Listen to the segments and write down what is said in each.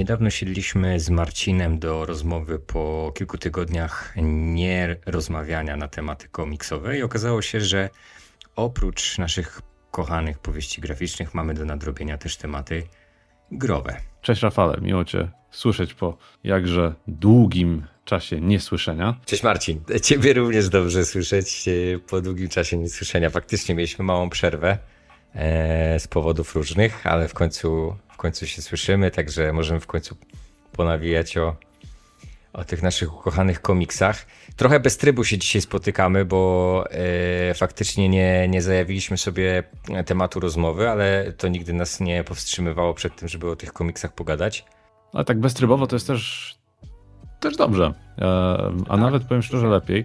Niedawno siedliśmy z Marcinem do rozmowy po kilku tygodniach nierozmawiania na tematy komiksowe i okazało się, że oprócz naszych kochanych powieści graficznych mamy do nadrobienia też tematy growe. Cześć Rafale, miło Cię słyszeć po jakże długim czasie niesłyszenia. Cześć Marcin, Ciebie również dobrze słyszeć e, po długim czasie niesłyszenia. Faktycznie mieliśmy małą przerwę e, z powodów różnych, ale w końcu, końcu się słyszymy, także możemy w końcu ponawijać o, o tych naszych ukochanych komiksach. Trochę bez trybu się dzisiaj spotykamy, bo e, faktycznie nie, nie zajawiliśmy sobie tematu rozmowy, ale to nigdy nas nie powstrzymywało przed tym, żeby o tych komiksach pogadać. Ale tak beztrybowo to jest też, też dobrze. E, a tak. nawet powiem szczerze lepiej.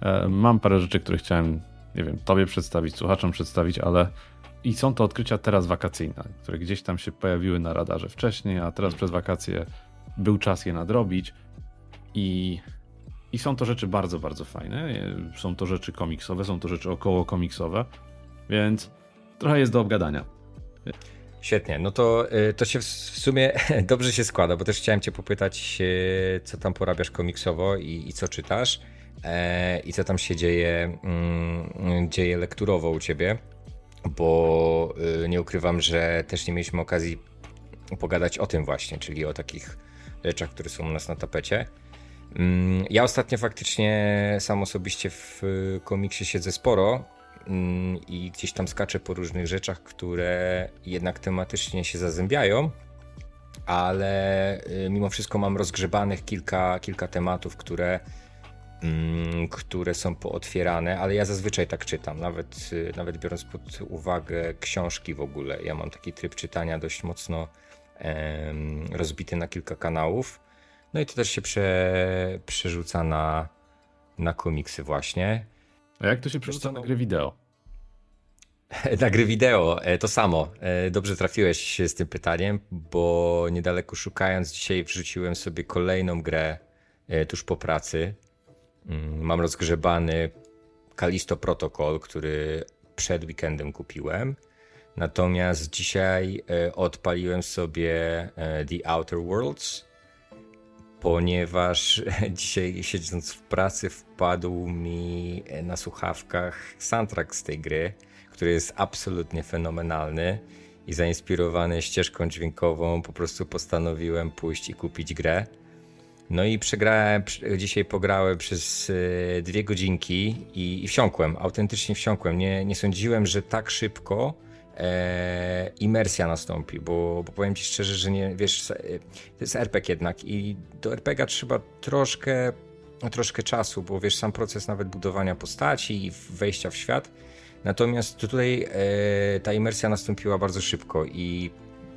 E, mam parę rzeczy, które chciałem, nie wiem, tobie przedstawić, słuchaczom przedstawić, ale i są to odkrycia teraz wakacyjne, które gdzieś tam się pojawiły na radarze wcześniej, a teraz przez wakacje był czas je nadrobić. I, I są to rzeczy bardzo, bardzo fajne. Są to rzeczy komiksowe, są to rzeczy około komiksowe, więc trochę jest do obgadania. Świetnie, no to, y, to się w sumie dobrze się składa, bo też chciałem Cię popytać, y, co tam porabiasz komiksowo i, i co czytasz e, i co tam się dzieje, mm, dzieje lekturowo u Ciebie, bo y, nie ukrywam, że też nie mieliśmy okazji pogadać o tym właśnie, czyli o takich rzeczach, które są u nas na tapecie. Mm, ja ostatnio faktycznie sam osobiście w komiksie siedzę sporo mm, i gdzieś tam skaczę po różnych rzeczach, które jednak tematycznie się zazębiają, ale y, mimo wszystko mam rozgrzebanych kilka, kilka tematów, które, które są pootwierane, ale ja zazwyczaj tak czytam, nawet, y, nawet biorąc pod uwagę książki w ogóle. Ja mam taki tryb czytania dość mocno rozbity na kilka kanałów. No i to też się prze, przerzuca na, na komiksy właśnie. A jak to się przerzuca na gry wideo? Na gry wideo e, to samo. E, dobrze trafiłeś z tym pytaniem, bo niedaleko szukając dzisiaj wrzuciłem sobie kolejną grę e, tuż po pracy. Mm, mam rozgrzebany Kalisto Protocol, który przed weekendem kupiłem. Natomiast dzisiaj odpaliłem sobie The Outer Worlds ponieważ dzisiaj siedząc w pracy wpadł mi na słuchawkach soundtrack z tej gry, który jest absolutnie fenomenalny i zainspirowany ścieżką dźwiękową po prostu postanowiłem pójść i kupić grę. No i przegrałem, dzisiaj pograłem przez e, dwie godzinki i, i wsiąkłem, autentycznie wsiąkłem. Nie, nie sądziłem, że tak szybko e, imersja nastąpi, bo, bo powiem ci szczerze, że nie, wiesz, to jest RPG jednak i do RPG trzeba troszkę, troszkę czasu, bo wiesz, sam proces nawet budowania postaci i wejścia w świat. Natomiast tutaj e, ta imersja nastąpiła bardzo szybko i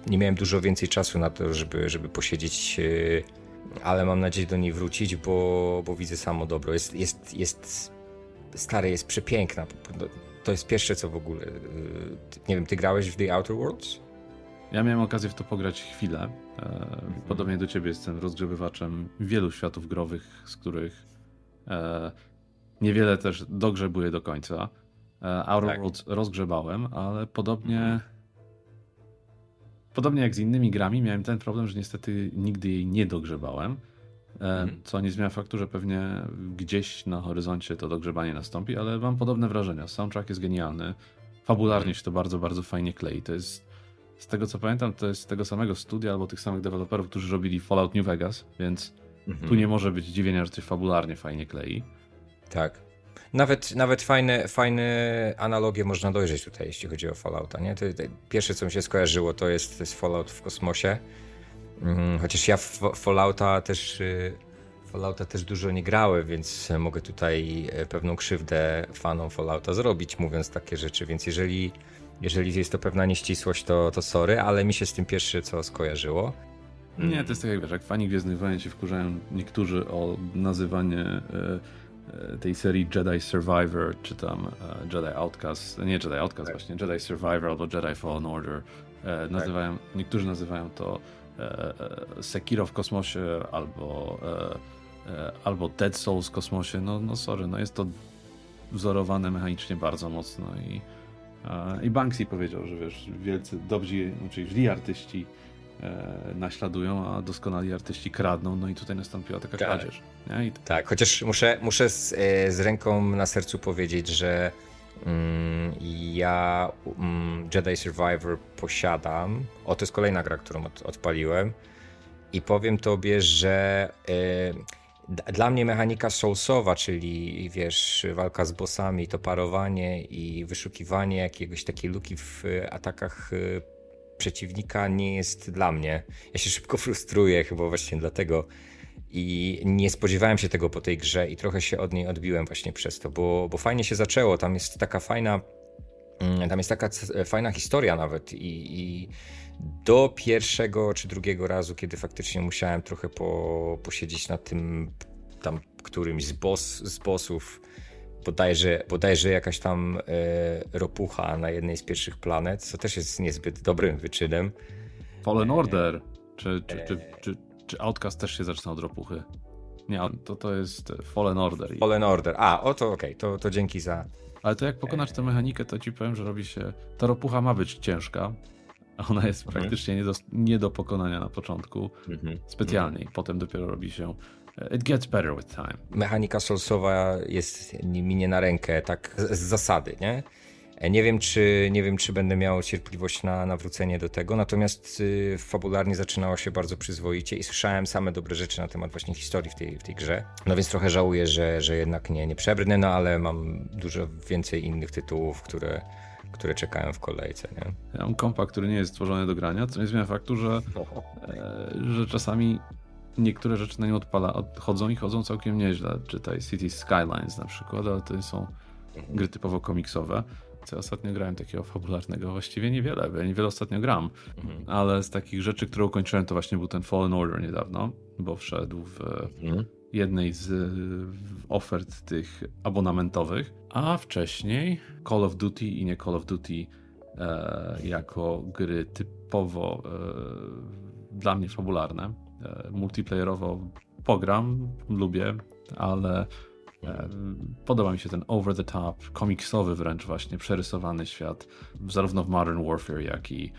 nie miałem dużo więcej czasu na to, żeby, żeby posiedzieć, e, ale mam nadzieję do niej wrócić, bo, bo widzę samo dobro. Jest, jest, jest stary, jest przepiękna to jest pierwsze co w ogóle. Y, nie wiem, ty grałeś w The Outer Worlds? Ja miałem okazję w to pograć chwilę. E, podobnie do ciebie jestem rozgrzebywaczem wielu światów growych, z których e, niewiele też dogrzebuję do końca. E, Outer tak. Worlds rozgrzebałem, ale podobnie mhm. Podobnie jak z innymi grami miałem ten problem, że niestety nigdy jej nie dogrzebałem. E, mhm. Co nie zmienia faktu, że pewnie gdzieś na horyzoncie to dogrzebanie nastąpi, ale mam podobne wrażenia. Soundtrack jest genialny. Fabularnie się to bardzo, bardzo fajnie klei. To jest, z tego co pamiętam, to jest z tego samego studia albo tych samych deweloperów, którzy robili Fallout New Vegas, więc mhm. tu nie może być dziwienia, że coś fabularnie fajnie klei. Tak. Nawet, nawet fajne, fajne analogie można dojrzeć tutaj, jeśli chodzi o Fallouta. Nie? To, to pierwsze, co mi się skojarzyło, to jest, to jest Fallout w kosmosie Mhm, chociaż ja Fallouta też, y, Fallouta też dużo nie grałem, więc mogę tutaj e, pewną krzywdę fanom Fallouta zrobić, mówiąc takie rzeczy, więc jeżeli, jeżeli jest to pewna nieścisłość, to, to sorry, ale mi się z tym pierwsze co skojarzyło. Nie, to jest tak jak wiesz, jak fani Gwiezdnych Wojen się wkurzają niektórzy o nazywanie e, tej serii Jedi Survivor, czy tam Jedi Outcast, nie Jedi Outcast tak. właśnie, Jedi Survivor albo Jedi Fallen Order. nazywają, tak. Niektórzy nazywają to E, e, Sekiro w kosmosie albo, e, albo Dead Souls w kosmosie, no, no sorry, no jest to wzorowane mechanicznie bardzo mocno i, i Banksy powiedział, że wiesz, wielcy, dobrzy, czyli źli artyści e, naśladują, a doskonali artyści kradną, no i tutaj nastąpiła taka tak. kradzież. I... Tak, chociaż muszę, muszę z, e, z ręką na sercu powiedzieć, że mm, ja mm, Jedi Survivor posiadam. O, to jest kolejna gra, którą od, odpaliłem. I powiem tobie, że e, dla mnie mechanika soulsowa, czyli wiesz, walka z bossami, to parowanie i wyszukiwanie jakiegoś takiej luki w atakach e, przeciwnika nie jest dla mnie. Ja się szybko frustruję, chyba właśnie dlatego. I nie spodziewałem się tego po tej grze i trochę się od niej odbiłem właśnie przez to, bo, bo fajnie się zaczęło. Tam jest taka fajna, mm, tam jest taka fajna historia nawet i, i do pierwszego czy drugiego razu, kiedy faktycznie musiałem trochę po, posiedzieć nad tym tam którymś z, boss, z bossów, bodajże, bodajże jakaś tam e, ropucha na jednej z pierwszych planet, co też jest niezbyt dobrym wyczynem. Fallen Order. Czy, czy, czy, czy, czy Outcast też się zaczyna od ropuchy? Nie, to, to jest Fallen Order. Fallen Order. A, o to okej, okay. to, to dzięki za... Ale to jak pokonasz tę mechanikę, to ci powiem, że robi się... Ta ropucha ma być ciężka, a ona jest mhm. praktycznie nie do, nie do pokonania na początku. Mhm. Specjalnie. Potem dopiero robi się It gets better with time. Mechanika Soulsowa jest mi nie na rękę, tak z zasady, nie? Nie wiem, czy, nie wiem, czy będę miał cierpliwość na nawrócenie do tego, natomiast y, fabularnie zaczynało się bardzo przyzwoicie i słyszałem same dobre rzeczy na temat właśnie historii w tej, w tej grze. No więc trochę żałuję, że, że jednak nie, nie przebrnę, no ale mam dużo więcej innych tytułów, które, które czekają w kolejce. Nie? Ja mam kompa, który nie jest stworzony do grania, co nie zmienia faktu, że, e, że czasami niektóre rzeczy na nim odpala, odchodzą i chodzą całkiem nieźle. Czytaj City Skylines na przykład, ale to są gry typowo komiksowe. Co ja ostatnio grałem takiego fabularnego, właściwie niewiele, bo ja niewiele ostatnio gram, mhm. ale z takich rzeczy, które ukończyłem, to właśnie był ten Fallen Order niedawno, bo wszedł w mhm. jednej z ofert tych abonamentowych, a wcześniej Call of Duty i nie Call of Duty e, jako gry typowo e, dla mnie fabularne multiplayerowo pogram, lubię, ale e, podoba mi się ten over the top, komiksowy wręcz właśnie, przerysowany świat, zarówno w Modern Warfare, jak i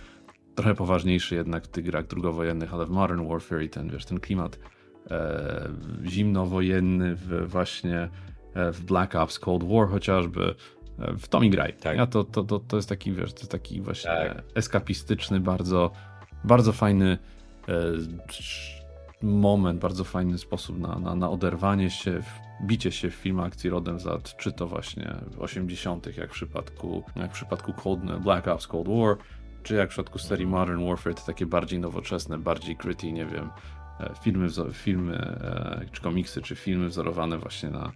trochę poważniejszy jednak w tych grach drugowojennych, ale w Modern Warfare i ten, wiesz, ten klimat e, zimnowojenny w, właśnie e, w Black Ops Cold War chociażby, w to mi graj. Tak. Ja to, to, to, to jest taki, wiesz, to taki właśnie tak. eskapistyczny, bardzo, bardzo fajny moment, bardzo fajny sposób na, na, na oderwanie się, bicie się w film akcji rodem z lat, czy to właśnie 80., jak w przypadku, jak w przypadku Cold, Black Ops Cold War, czy jak w przypadku serii Modern Warfare, to takie bardziej nowoczesne, bardziej gritty, nie wiem, e, filmy, filmy e, czy komiksy, czy filmy wzorowane właśnie na,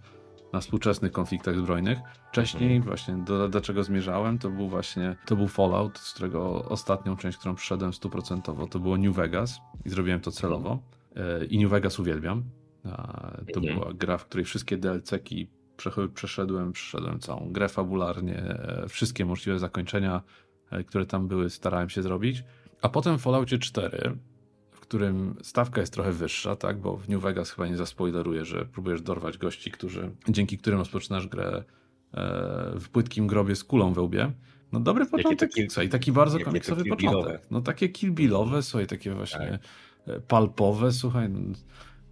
na współczesnych konfliktach zbrojnych. Wcześniej mhm. właśnie do, do czego zmierzałem, to był właśnie, to był Fallout, z którego ostatnią część, którą przyszedłem stuprocentowo, to było New Vegas i zrobiłem to celowo. E, I New Vegas uwielbiam. To mhm. była gra, w której wszystkie DLC-ki przeszedłem, przeszedłem całą grę fabularnie, e, wszystkie możliwe zakończenia, e, które tam były, starałem się zrobić. A potem w Falloutie 4, w którym stawka jest trochę wyższa, tak, bo w New Vegas chyba nie zaspoileruję, że próbujesz dorwać gości, którzy, dzięki którym rozpoczynasz grę w płytkim grobie z kulą we łbie. No dobry początek, kill, i taki bardzo komiksowy początek. No takie killbillowe, słuchaj, takie właśnie tak. Palpowe, słuchaj. No.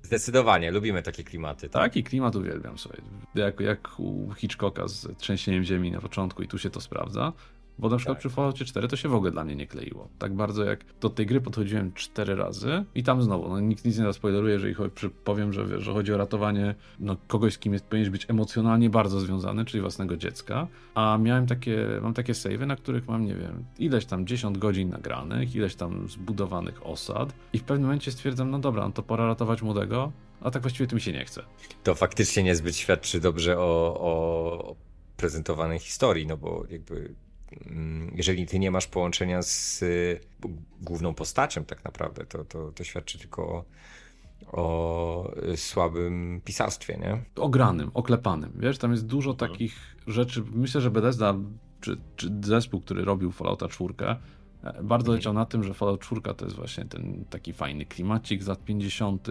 Zdecydowanie, lubimy takie klimaty. Tak? Taki klimat uwielbiam, słuchaj. Jak, jak u Hitchcocka z Trzęsieniem Ziemi na początku i tu się to sprawdza. Bo na przykład tak. przy Falloutie 4 to się w ogóle dla mnie nie kleiło. Tak bardzo jak do tej gry podchodziłem cztery razy i tam znowu, no nikt nic nie zaspoileruje, jeżeli powiem, że, że chodzi o ratowanie no, kogoś, z kim jest, powinieneś być emocjonalnie bardzo związany, czyli własnego dziecka, a miałem takie, mam takie savey, na których mam, nie wiem, ileś tam 10 godzin nagranych, ileś tam zbudowanych osad i w pewnym momencie stwierdzam, no dobra, no to pora ratować młodego, a tak właściwie to mi się nie chce. To faktycznie niezbyt świadczy dobrze o, o prezentowanej historii, no bo jakby jeżeli ty nie masz połączenia z y, główną postacią tak naprawdę, to, to, to świadczy tylko o, o słabym pisarstwie, nie? Ogranym, oklepanym, wiesz, tam jest dużo mhm. takich rzeczy, myślę, że Bethesda, czy, czy zespół, który robił Fallouta 4, e, bardzo mhm. leciał na tym, że Fallout 4 to jest właśnie ten taki fajny klimacik z lat 50.,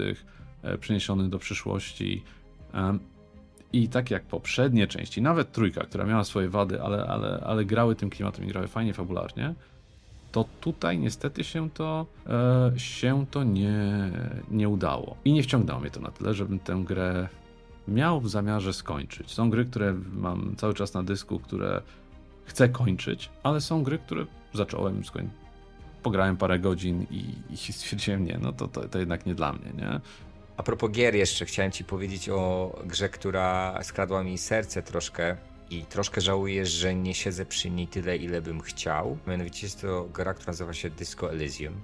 e, przeniesiony do przyszłości. I tak jak poprzednie części, nawet trójka, która miała swoje wady, ale, ale, ale grały tym klimatem i grały fajnie fabularnie, to tutaj niestety się to, e, się to nie, nie udało. I nie wciągnęło mnie to na tyle, żebym tę grę miał w zamiarze skończyć. Są gry, które mam cały czas na dysku, które chcę kończyć, ale są gry, które zacząłem, skoń... pograłem parę godzin i, i stwierdziłem, nie, no to, to, to jednak nie dla mnie, nie? A propos gier jeszcze chciałem ci powiedzieć o grze, która skradła mi serce troszkę i troszkę żałuję, że nie siedzę przy niej tyle, ile bym chciał. Mianowicie jest to gra, która nazywa się Disco Elysium.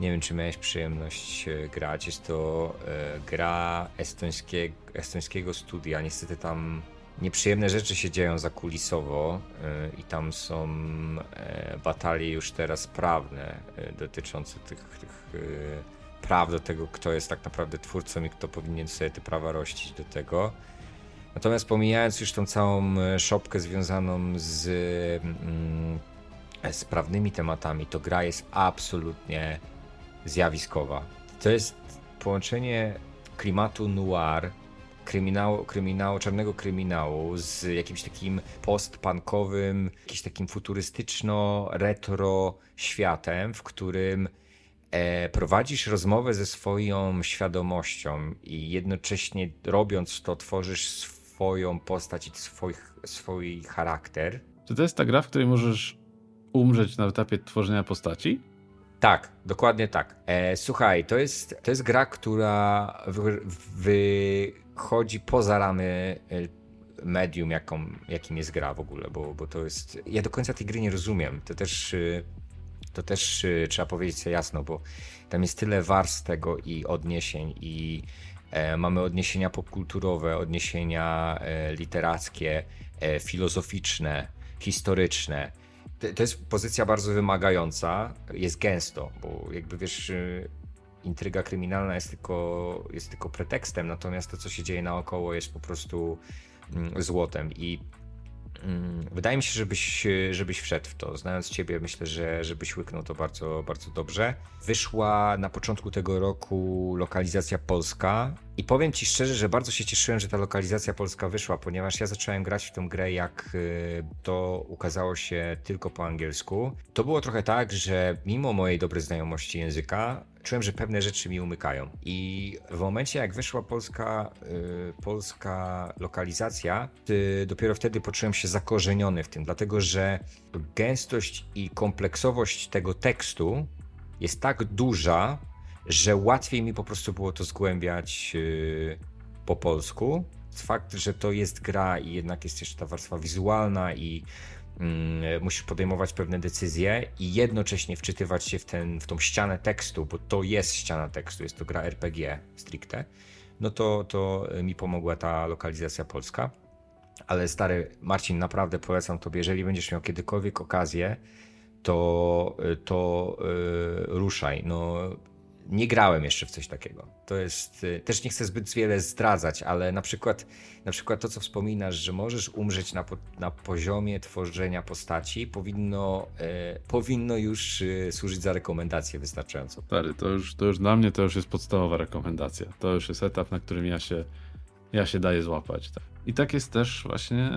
Nie wiem, czy miałeś przyjemność e, grać. Jest to e, gra estońskie, estońskiego studia. Niestety tam nieprzyjemne rzeczy się dzieją zakulisowo e, i tam są batalie już teraz prawne dotyczące tych, tych praw do tego, kto jest tak naprawdę twórcą i kto powinien sobie te prawa rościć do tego. Natomiast pomijając już tą całą e, szopkę związaną z, mm, z prawnymi tematami, to gra jest absolutnie zjawiskowa. To jest połączenie klimatu noir, kryminału, kryminału, czarnego kryminału z jakimś takim post-punkowym, jakimś takim futurystyczno-retro światem, w którym e, prowadzisz rozmowę ze swoją świadomością i jednocześnie robiąc to tworzysz swoją postać i swój, swój charakter. Czy to jest ta gra, w której możesz umrzeć na etapie tworzenia postaci? Tak, dokładnie tak. E, słuchaj, to jest, to jest gra, która wychodzi poza ramy e, medium, jaką, jakim jest gra w ogóle, bo, bo to jest. Ja do końca tej gry nie rozumiem. To też, e, to też e, trzeba powiedzieć sobie jasno, bo tam jest tyle warstw tego i odniesień, i e, mamy odniesienia popkulturowe, odniesienia e, literackie, e, filozoficzne, historyczne to jest pozycja bardzo wymagająca, jest gęsto, bo jakby wiesz, y, intryga kryminalna jest tylko, jest tylko pretekstem, natomiast to, co się dzieje naokoło, jest po prostu mm, złotem. I wydaje mi się, żebyś, żebyś wszedł w to. Znając Ciebie, myślę, że żebyś łyknął to bardzo, bardzo dobrze. Wyszła na początku tego roku lokalizacja polska i powiem ci szczerze, że bardzo się cieszyłem, że ta lokalizacja polska wyszła, ponieważ ja zacząłem grać w tę grę, jak y, to ukazało się tylko po angielsku. To było trochę tak, że mimo mojej dobrej znajomości języka, czułem, że pewne rzeczy mi umykają. I w momencie, jak wyszła polska, y, polska lokalizacja, y, dopiero wtedy poczułem się zakorzeniony w tym, dlatego że gęstość i kompleksowość tego tekstu jest tak duża, że łatwiej mi po prostu było to zgłębiać yy, po polsku. Fakt, że to jest gra i jednak jest jeszcze ta warstwa wizualna i musisz podejmować pewne decyzje i jednocześnie wczytywać się w, ten, w tą ścianę tekstu, bo to jest ściana tekstu, jest to gra RPG stricte, no to, to mi pomogła ta lokalizacja polska. Ale stary Marcin, naprawdę polecam tobie, jeżeli będziesz miał kiedykolwiek okazję, to, to yy, ruszaj. No, nie grałem jeszcze w coś takiego. To jest, y, też nie chcę zbyt wiele zdradzać, ale na przykład, na przykład to, co wspominasz, że możesz umrzeć na, na poziomie tworzenia postaci, powinno, e, powinno już e, służyć za rekomendację wystarczająco. Stary, to już, to już dla mnie to już jest podstawowa rekomendacja. To już jest etap, na którym ja się, ja się daję złapać. Tak. I tak jest też właśnie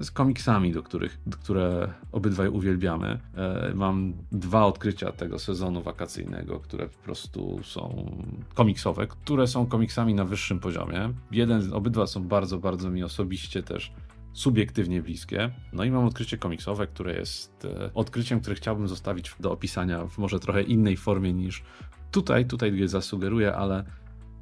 z komiksami, do których, które obydwaj uwielbiamy. E, mam dwa odkrycia tego sezonu wakacyjnego, które po prostu są komiksowe, które są komiksami na wyższym poziomie. Jeden, obydwa są bardzo, bardzo mi osobiście też subiektywnie bliskie. No i mam odkrycie komiksowe, które jest e, odkryciem, które chciałbym zostawić do opisania w może trochę innej formie niż tutaj, tutaj je zasugeruję, ale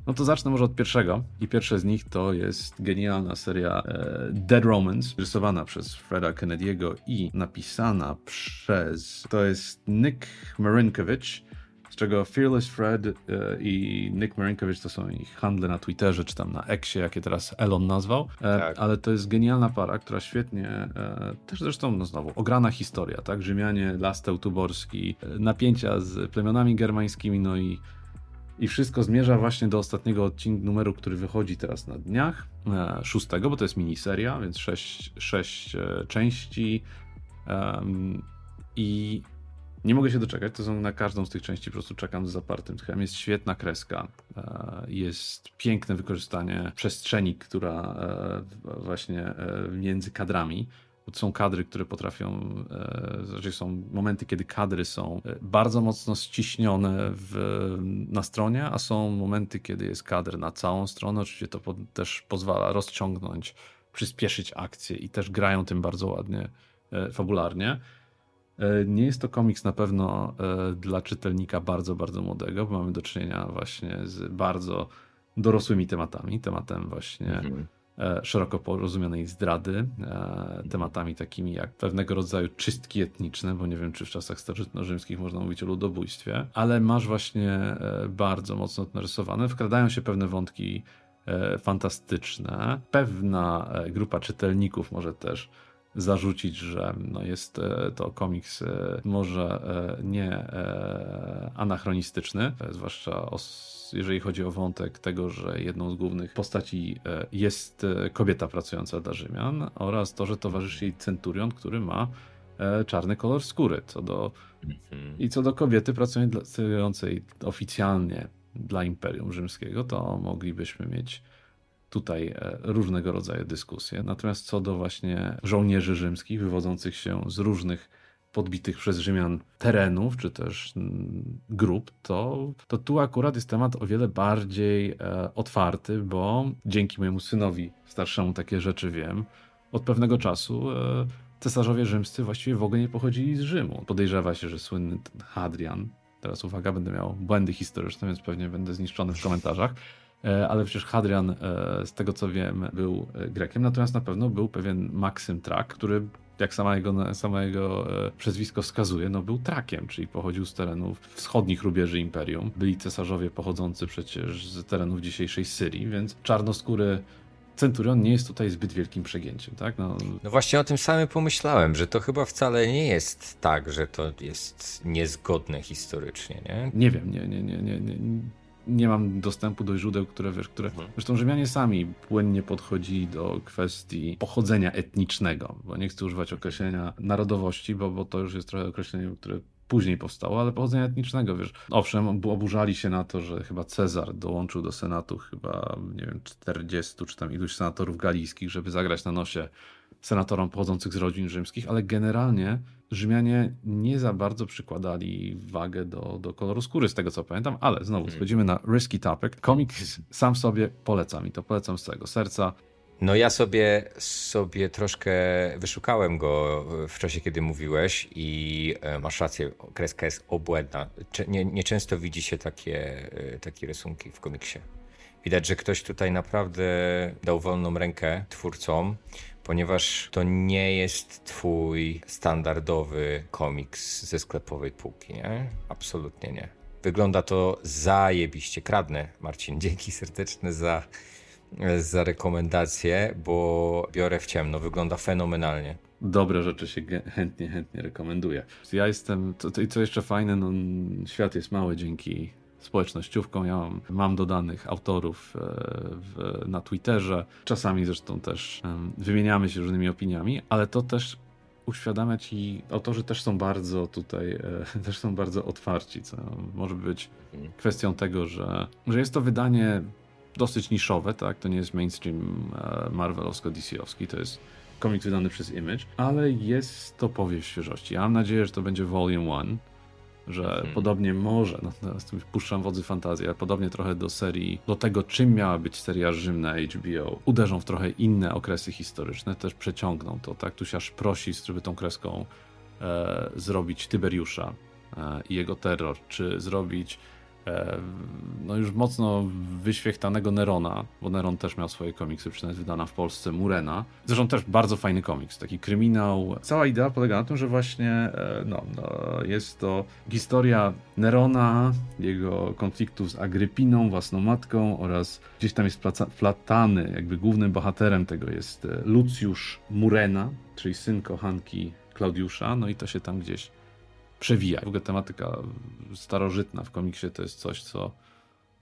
no to zacznę może od pierwszego. I pierwsze z nich to jest genialna seria e, Dead Romans, rysowana przez Freda Kennedy'ego i napisana przez. To jest Nick Marinkovich, z czego Fearless Fred e, i Nick Marinkovich to są ich handle na Twitterze, czy tam na Xie, jakie teraz Elon nazwał. E, tak. Ale to jest genialna para, która świetnie, też zresztą, no znowu, ograna historia, tak? Rzymianie, las Teutoborski, e, napięcia z plemionami germańskimi, no i i wszystko zmierza właśnie do ostatniego odcinku numeru, który wychodzi teraz na dniach, e, szóstego, bo to jest miniseria, więc sześć, sześć e, części. I nie mogę się doczekać. To są na każdą z tych części, po prostu czekam z zapartym tchem. Jest świetna kreska, e, jest piękne wykorzystanie przestrzeni, która właśnie między kadrami są kadry, które potrafią, znaczy są momenty, kiedy kadry są e, bardzo mocno ściśnione w, na stronie, a są momenty, kiedy jest kadr na całą stronę. Oczywiście to po, też pozwala rozciągnąć, przyspieszyć akcję i też grają tym bardzo ładnie, e, fabularnie. Nie jest to komiks na pewno dla czytelnika bardzo, bardzo młodego, bo mamy do czynienia właśnie z bardzo dorosłymi tematami, tematem właśnie mhm. E, szeroko porozumianej zdrady, e, tematami takimi jak pewnego rodzaju czystki etniczne, bo nie wiem, czy w czasach starożytno-rzymskich można mówić o ludobójstwie, ale masz właśnie e, bardzo mocno narysowane, wkradają się pewne wątki fantastyczne. Pewna grupa czytelników może też zarzucić, że no jest to komiks może nie anachronistyczny, zwłaszcza os jeżeli chodzi o wątek tego, że jedną z głównych postaci e, jest e, kobieta pracująca dla Rzymian oraz to, że towarzyszy jej centurion, który ma e, czarny kolor skóry. Co do, mhm. I co do kobiety pracującej oficjalnie dla Imperium Rzymskiego, to moglibyśmy mieć tutaj różnego rodzaju dyskusje. Natomiast co do właśnie żołnierzy rzymskich wywodzących się z różnych podbitych przez Rzymian terenów, czy też mm, grup, to, to tu akurat jest temat o wiele bardziej e, otwarty, bo dzięki mojemu synowi starszemu takie rzeczy wiem, od pewnego czasu e, cesarzowie rzymscy właściwie w ogóle nie pochodzili z Rzymu. Podejrzewa się, że słynny Hadrian, teraz uwaga, będę miał błędy historyczne, więc pewnie będę zniszczony w komentarzach, e, ale przecież Hadrian, e, z tego co wiem, był e, Grekiem, natomiast na pewno był pewien Maksym Trak, który jak sama jego, sama jego e, przezwisko wskazuje, no był trakiem, czyli pochodził z terenów wschodnich rubieży imperium. Byli cesarzowie pochodzący przecież z terenów dzisiejszej Syrii, więc czarnoskóry Centurion nie jest tutaj zbyt wielkim przegięciem, tak? No, no właśnie o tym samym pomyślałem, że to chyba wcale nie jest tak, że to jest niezgodne historycznie, nie? Nie wiem, nie, nie, nie, nie. nie nie mam dostępu do źródeł, które wiesz, które. Mhm. Zresztą Rzymianie sami płynnie podchodzili do kwestii pochodzenia etnicznego, bo nie chcę używać określenia narodowości, bo, bo to już jest trochę określenie, które później powstało, ale pochodzenia etnicznego, wiesz. Owszem, oburzali się na to, że chyba Cezar dołączył do Senatu chyba, nie wiem, 40 czy tam iluś senatorów galijskich, żeby zagrać na nosie senatorom pochodzących z rodzin rzymskich, ale generalnie Rzymianie nie za bardzo przykładali wagę do, do koloru skóry, z tego co pamiętam, ale znowu hmm. schodzimy na risky topic. Komiks sam sobie polecam i to polecam z całego serca. No ja sobie, sobie troszkę wyszukałem go w czasie, kiedy mówiłeś i e, masz rację, kreska jest obłędna. Nie, nieczęsto widzi się takie, e, takie rysunki w komiksie. Widać, że ktoś tutaj naprawdę dał wolną rękę twórcom, ponieważ to nie jest twój standardowy komiks ze sklepowej półki, nie? Absolutnie nie. Wygląda to zajebiście. Kradnę, Marcin. Dzięki serdeczne za, za rekomendację, bo biorę w ciemno. Wygląda fenomenalnie. Dobre rzeczy się chętnie, chętnie rekomenduję. Ja jestem, i co jeszcze fajne, no, świat jest mały dzięki społecznościówką. Ja mam, mam dodanych autorów e, w, na Twitterze. Czasami zresztą też wymieniamy się różnymi opiniami, ale to też uświadamia ci, autorzy też są bardzo tutaj, e, też są bardzo otwarci, co może być kwestią tego, że, że jest to wydanie dosyć niszowe, tak? To nie jest mainstream e, marvelowsko-DC-owski, to jest komiks wydany przez Image, ale jest to powiew świeżości. Ja mam nadzieję, że to będzie Volume 1 że hmm. podobnie może, no teraz puszczam wodzy fantazji, ale podobnie trochę do serii, do tego czym miała być seria Rzym na HBO, uderzą w trochę inne okresy historyczne, też przeciągną to, tak? Tu się aż prosi, żeby tą kreską e, zrobić Tyberiusza e, i jego terror, czy zrobić no już mocno wyświechtanego Nerona, bo Neron też miał swoje komiksy, przynajmniej wydana w Polsce, Murena. Zresztą też bardzo fajny komiks, taki kryminał. Cała idea polega na tym, że właśnie e, no, no, jest to historia Nerona, jego konfliktów z Agrypiną, własną matką oraz gdzieś tam jest platany, jakby głównym bohaterem tego jest e, Lucjusz Murena, czyli syn kochanki Klaudiusza, no i to się tam gdzieś przewija. W ogóle tematyka starożytna w komiksie to jest coś, co,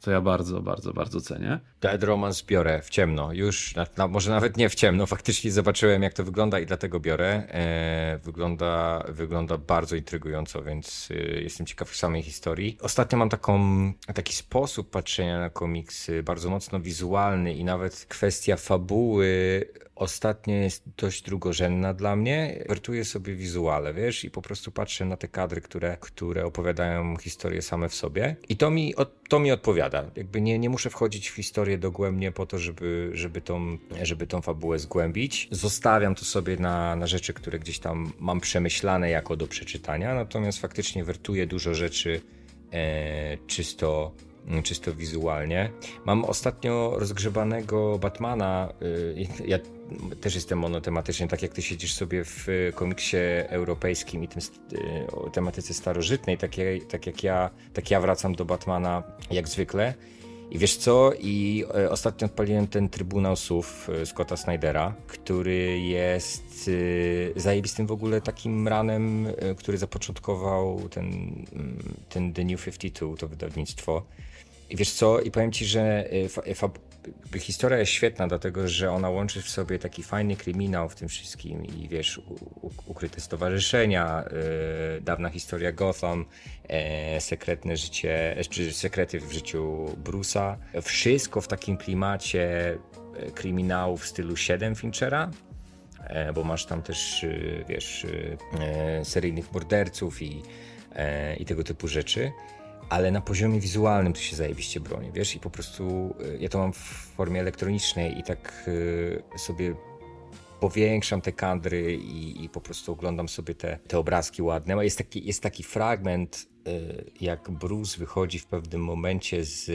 co ja bardzo, bardzo, bardzo cenię. Dead Romance biorę w ciemno, już, na, na, może nawet nie w ciemno, faktycznie zobaczyłem jak to wygląda i dlatego biorę. E, wygląda, wygląda bardzo intrygująco, więc e, jestem ciekaw samej historii. Ostatnio mam taką, taki sposób patrzenia na komiksy, bardzo mocno wizualny i nawet kwestia fabuły ostatnio jest dość drugorzędna dla mnie. Wertuję sobie wizuale, wiesz, i po prostu patrzę na te kadry, które, które opowiadają historię same w sobie. I to mi, to mi odpowiada. Jakby nie, nie muszę wchodzić w historię dogłębnie po to, żeby, żeby, tą, żeby tą fabułę zgłębić. Zostawiam to sobie na, na rzeczy, które gdzieś tam mam przemyślane jako do przeczytania, natomiast faktycznie wertuję dużo rzeczy e, czysto czysto wizualnie. Mam ostatnio rozgrzebanego Batmana. Y, ja też jestem monotematycznie, tak jak ty siedzisz sobie w komiksie europejskim i tym y, o tematyce starożytnej, tak jak, tak jak ja, tak ja wracam do Batmana jak zwykle. I wiesz co? I e, ostatnio odpaliłem ten Trybunał Słów e, Scotta Snydera, który jest e, zajebistym w ogóle takim ranem, który zapoczątkował ten, mm, ten The New 52, to wydawnictwo. I wiesz co? I powiem ci, że historia jest świetna, dlatego że ona łączy w sobie taki fajny kryminał w tym wszystkim i wiesz, ukryte stowarzyszenia, yy, dawna historia Gotham, yy, sekretne życie, czy sekrety w życiu Bruce'a. Wszystko w takim klimacie e, kryminału w stylu 7 Finchera, bo masz tam też, wiesz, seryjnych morderców i, i tego typu rzeczy ale na poziomie wizualnym to się zajebiście broni, wiesz, i po prostu y, ja to mam w formie elektronicznej i tak y, sobie powiększam te kadry i, i, po prostu oglądam sobie te, te obrazki ładne. Jest taki, jest taki fragment, y, jak Bruce wychodzi w pewnym momencie z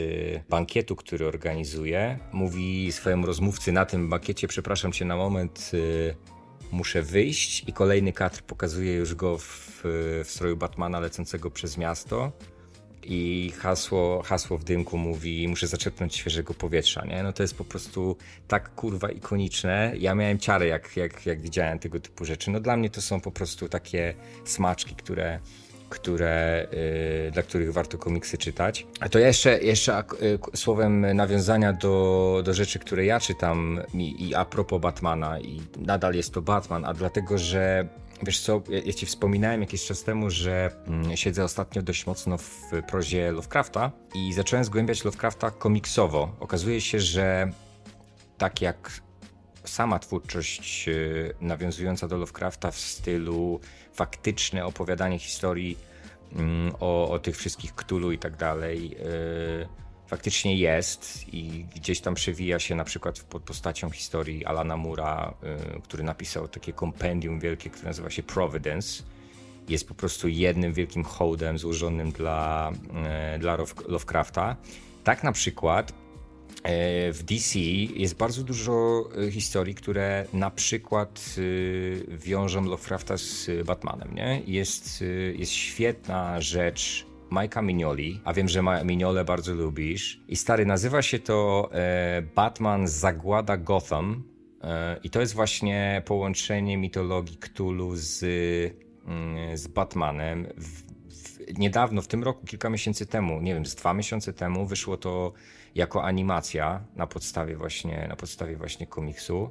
bankietu, który organizuje. Mówi swojemu rozmówcy na tym bankiecie, przepraszam cię na moment, muszę wyjść i kolejny kadr pokazuje już go w, w stroju Batmana lecącego przez miasto i hasło, hasło w dymku mówi muszę zaczerpnąć świeżego powietrza, nie? No to jest po prostu tak kurwa ikoniczne. Ja miałem ciary jak, jak, jak widziałem tego typu rzeczy. No dla mnie to są po prostu takie smaczki, które które, yy, dla których warto komiksy czytać. A to jeszcze, jeszcze yy, słowem nawiązania do, do rzeczy, które ja czytam i, i a propos Batmana i nadal jest to Batman, a dlatego, że Wiesz co, ja ci wspominałem jakiś czas temu, że mm, siedzę ostatnio dość mocno w prozie Lovecrafta i zacząłem zgłębiać Lovecrafta komiksowo. Okazuje się, że tak jak sama twórczość y, nawiązująca do Lovecrafta w stylu faktyczne opowiadanie historii mm, o, o tych wszystkich Cthulhu i tak dalej, y, faktycznie jest i gdzieś tam przewija się na przykład pod postacią historii Alana Mura, y, który napisał takie kompendium wielkie, które nazywa się Providence. Jest po prostu jednym wielkim hołdem złożonym dla, y, dla Lovecrafta. Tak na przykład y, w DC jest bardzo dużo historii, które na przykład wiążą Lovecrafta z Batmanem. Nie? Jest, jest świetna rzecz Majka Mignoli, a wiem, że Mignole bardzo lubisz. I stary, nazywa się to e, Batman Zagłada Gotham. E, I to jest właśnie połączenie mitologii Cthulhu z, mm, z Batmanem. W, w, niedawno, w tym roku, kilka miesięcy temu, nie wiem, z dwa miesiące temu, wyszło to jako animacja na podstawie właśnie, na podstawie właśnie komiksu.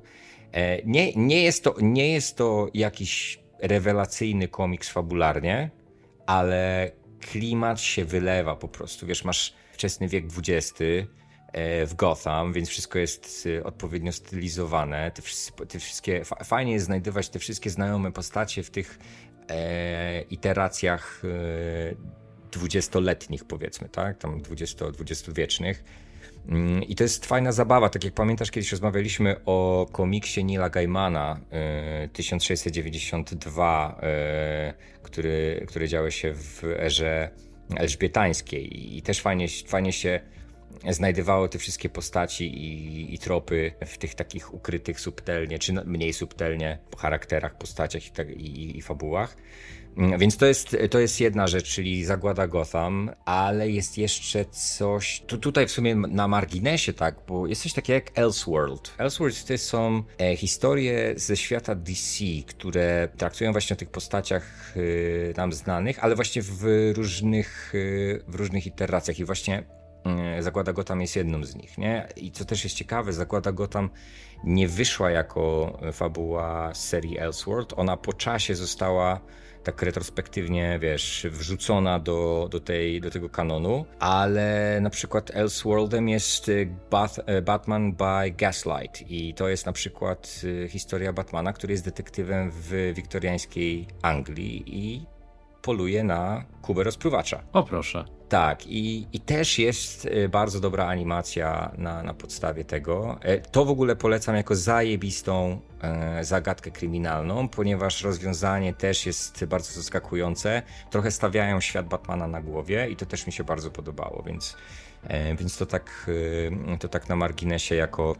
E, nie, nie, jest to, nie jest to jakiś rewelacyjny komiks fabularnie, ale klimat się wylewa po prostu. Wiesz, masz wczesny wiek XX e, w Gotham, więc wszystko jest e, odpowiednio stylizowane. Te, te wszystkie, fajnie jest znajdować te wszystkie znajome postacie w tych e, iteracjach dwudziestoletnich, powiedzmy, tak? Tam dwudziesto-dwudziestowiecznych. Mm, I to jest fajna zabawa. Tak jak pamiętasz, kiedyś rozmawialiśmy o komiksie Nila Gaimana 1692, który, który działy się w erze elżbietańskiej i też fajnie, fajnie się znajdowało te wszystkie postaci i, i, tropy w tych takich ukrytych subtelnie, czy mniej subtelnie charakterach, postaciach i, tak, i, i fabułach. Mm, więc to jest, to jest jedna rzecz, czyli zagłada Gotham, ale jest jeszcze coś, tu, tutaj w sumie na marginesie, tak, bo jest coś takiego jak Elseworld. Elseworld to są e, historie ze świata DC, które traktują właśnie o tych postaciach e, nam znanych, ale właśnie w różnych, e, w różnych iteracjach i właśnie Zagłada Gotham jest jedną z nich, nie? I co też jest ciekawe, Zagłada Gotham nie wyszła jako fabuła z serii Elseworld, ona po czasie została tak retrospektywnie, wiesz, wrzucona do, do, tej, do tego kanonu, ale na przykład Elseworldem jest y, Bath, y, Batman by Gaslight i to jest na przykład y, historia Batmana, który jest detektywem w wiktoriańskiej Anglii i poluje na Kubę rozpruwacza. O proszę. Tak, i, i też jest e, bardzo dobra animacja na, na podstawie tego. E, to w ogóle polecam jako zajebistą e, zagadkę kryminalną, ponieważ rozwiązanie też jest bardzo zaskakujące. Trochę stawiają świat Batmana na głowie i to też mi się bardzo podobało, więc, więc to, tak, to tak na marginesie jako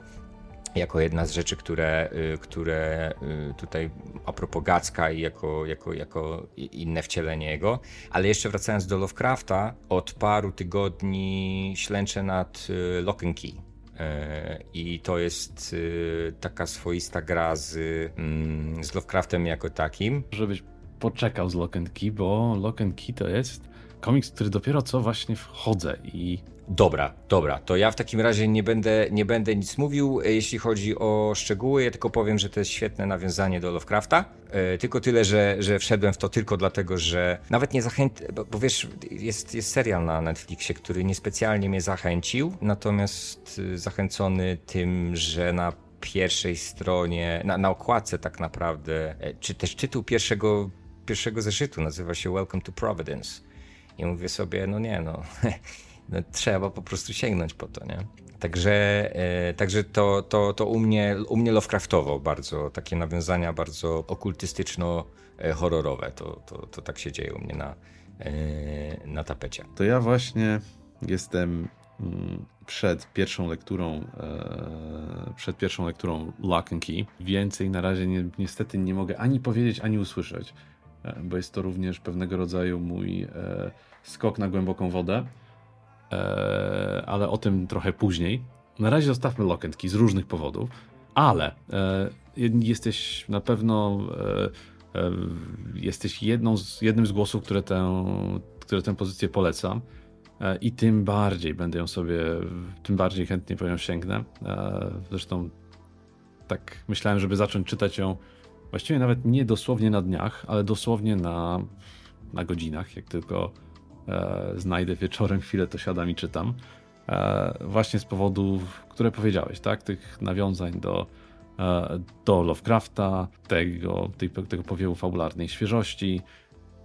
jako jedna z rzeczy, które, y, które y, tutaj a propos Gacka i jako, jako, jako inne wcielenie jego. Ale jeszcze wracając do Lovecrafta, od paru tygodni ślęczę nad y, Lock and Key. I to jest taka swoista gra z, mm, z Lovecraftem jako takim. Żebyś poczekał z Lock and Key, bo Lock and Key to jest komiks, który dopiero co właśnie wchodzę i Dobra, dobra, to ja w takim razie nie będę, nie będę nic mówił, e, jeśli chodzi o szczegóły. Ja tylko powiem, że to jest świetne nawiązanie do Lovecrafta. E, tylko tyle, że, że wszedłem w to tylko dlatego, że nawet nie zachęcił, bo, bo, wiesz, jest, jest serial na Netflixie, który niespecjalnie mnie zachęcił, natomiast e, zachęcony tym, że na pierwszej stronie, na, na okładce tak naprawdę, czy też tytuł pierwszego, pierwszego zeszytu nazywa się Welcome to Providence. I mówię sobie, no nie, no no, trzeba po prostu sięgnąć po to, nie? Także, e, także to, to, to u, mnie, u mnie Lovecraftowo bardzo, takie nawiązania bardzo okultystyczno-horrorowe, to, to, to tak się dzieje u mnie na, e, na tapecie. To ja właśnie jestem mm, przed pierwszą lekturą e, przed pierwszą lekturą Lock and Key. Więcej na razie ni niestety nie mogę ani powiedzieć, ani usłyszeć, bo jest to również pewnego rodzaju mój skok na głęboką wodę. E, ale o tym trochę później. Na razie zostawmy Lokentki z różnych powodów, ale e, jesteś na pewno e, jesteś jedną z, jednym z głosów, które tę, które tę pozycję polecam. I tym bardziej będę ją sobie, tym bardziej chętnie po nią sięgnę. Zresztą tak myślałem, żeby zacząć czytać ją właściwie nawet nie dosłownie na dniach, ale dosłownie na, na godzinach, jak tylko znajdę wieczorem chwilę, to siadam i czytam. E, właśnie z powodów, które powiedziałeś, tak? Tych nawiązań do, e, do Lovecrafta, tego, tego, powiewu fabularnej świeżości.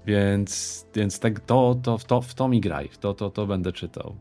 Więc, więc tak, to, to, to, w to mi graj, to, to, to będę czytał.